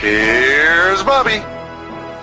Here's Bobby.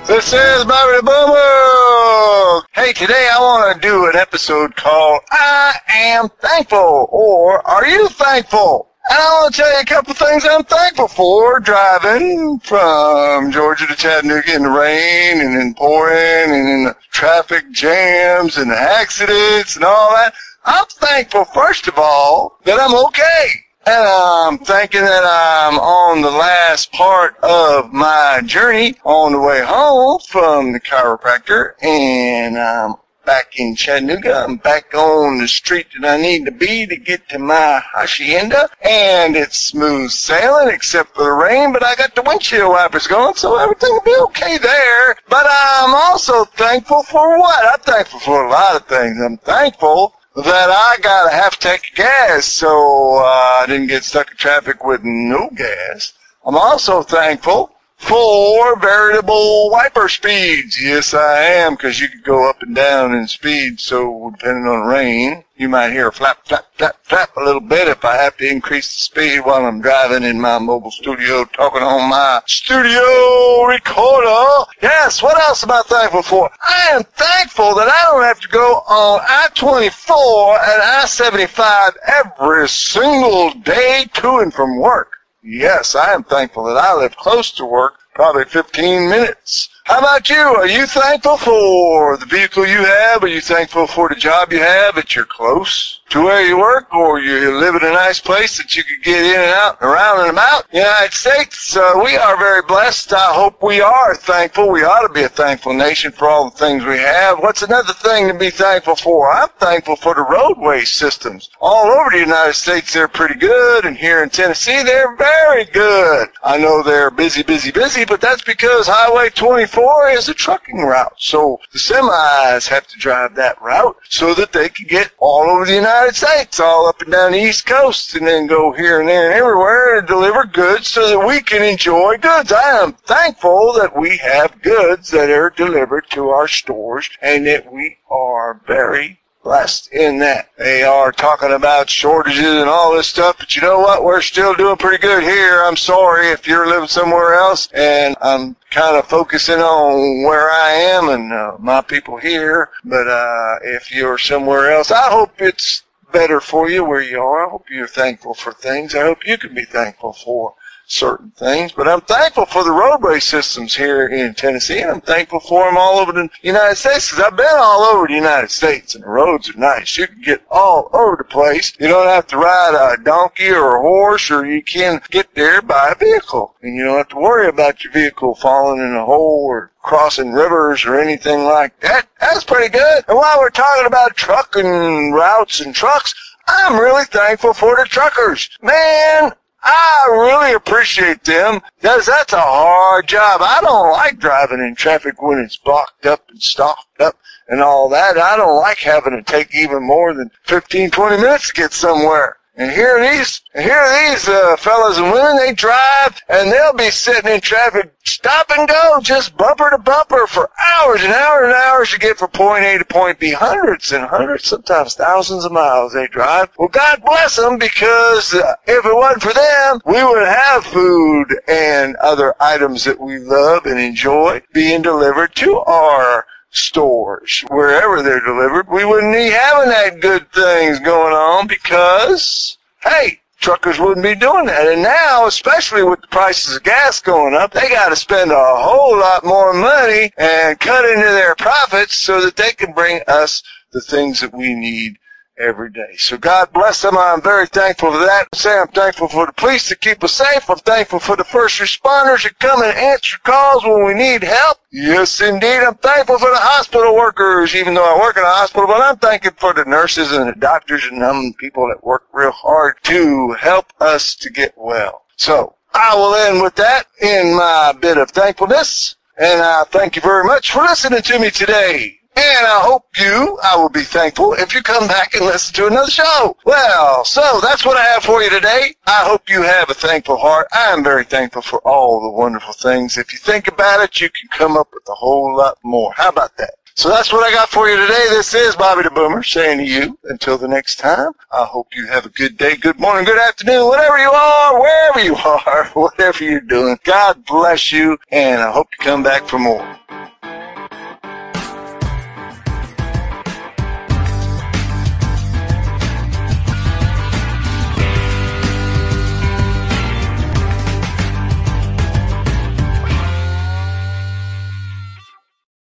This is Bobby the Boomer. Hey, today I want to do an episode called I Am Thankful or Are You Thankful? And I want to tell you a couple things I'm thankful for driving from Georgia to Chattanooga in the rain and in pouring and in the traffic jams and accidents and all that. I'm thankful, first of all, that I'm okay. And I'm thinking that I'm on the last part of my journey on the way home from the chiropractor and I'm back in Chattanooga. I'm back on the street that I need to be to get to my hacienda and it's smooth sailing except for the rain, but I got the windshield wipers going so everything will be okay there. But I'm also thankful for what? I'm thankful for a lot of things. I'm thankful that I got a half tank of gas so uh, I didn't get stuck in traffic with no gas. I'm also thankful for variable wiper speeds. Yes, I am, because you could go up and down in speed. So depending on rain, you might hear a flap, flap, flap, flap a little bit if I have to increase the speed while I'm driving in my mobile studio, talking on my studio recorder. Yes, what else am I thankful for? I am thankful that I don't have to go on I-24 and I-75 every single day to and from work. Yes, I am thankful that I live close to work, probably 15 minutes. How about you? Are you thankful for the vehicle you have? Are you thankful for the job you have that you're close to where you work or you live in a nice place that you could get in and out and around and about? United States, uh, we are very blessed. I hope we are thankful. We ought to be a thankful nation for all the things we have. What's another thing to be thankful for? I'm thankful for the roadway systems. All over the United States, they're pretty good, and here in Tennessee, they're very good. I know they're busy, busy, busy, but that's because Highway 24 is a trucking route. So the semis have to drive that route so that they can get all over the United States, all up and down the East Coast, and then go here and there and everywhere and deliver goods so that we can enjoy goods. I am thankful that we have goods that are delivered to our stores and that we are very blessed in that. They are talking about shortages and all this stuff, but you know what? We're still doing pretty good here. I'm sorry if you're living somewhere else, and I'm kind of focusing on where I am and uh, my people here. But uh, if you're somewhere else, I hope it's better for you where you are. I hope you're thankful for things. I hope you can be thankful for certain things. But I'm thankful for the roadway systems here in Tennessee, and I'm thankful for them all over the United States because I've been all over the United States, and the roads are nice. You can get all over the place. You don't have to ride a donkey or a horse, or you can get there by a vehicle, and you don't have to worry about your vehicle falling in a hole or crossing rivers or anything like that. That's pretty good. And while we're talking about trucking routes and trucks, I'm really thankful for the truckers. Man, I really appreciate them because that's a hard job. I don't like driving in traffic when it's blocked up and stopped up and all that. I don't like having to take even more than 15, 20 minutes to get somewhere. And here these, here these uh, fellas and women, they drive and they'll be sitting in traffic, stop and go, just bumper to bumper for hours and hours and hours to get from point A to point B. Hundreds and hundreds, sometimes thousands of miles they drive. Well, God bless them because uh, if it wasn't for them, we would have food and other items that we love and enjoy being delivered to our stores, wherever they're delivered, we wouldn't be having that good things going on because, hey, truckers wouldn't be doing that. And now, especially with the prices of gas going up, they got to spend a whole lot more money and cut into their profits so that they can bring us the things that we need every day. So God bless them. I'm very thankful for that. Say I'm thankful for the police to keep us safe. I'm thankful for the first responders that come and answer calls when we need help. Yes, indeed. I'm thankful for the hospital workers, even though I work in a hospital, but I'm thankful for the nurses and the doctors and them people that work real hard to help us to get well. So, I will end with that in my bit of thankfulness. And I thank you very much for listening to me today. And I hope you, I will be thankful if you come back and listen to another show. Well, so that's what I have for you today. I hope you have a thankful heart. I am very thankful for all the wonderful things. If you think about it, you can come up with a whole lot more. How about that? So that's what I got for you today. This is Bobby the Boomer saying to you, until the next time, I hope you have a good day, good morning, good afternoon, whatever you are, wherever you are, whatever you're doing. God bless you, and I hope you come back for more.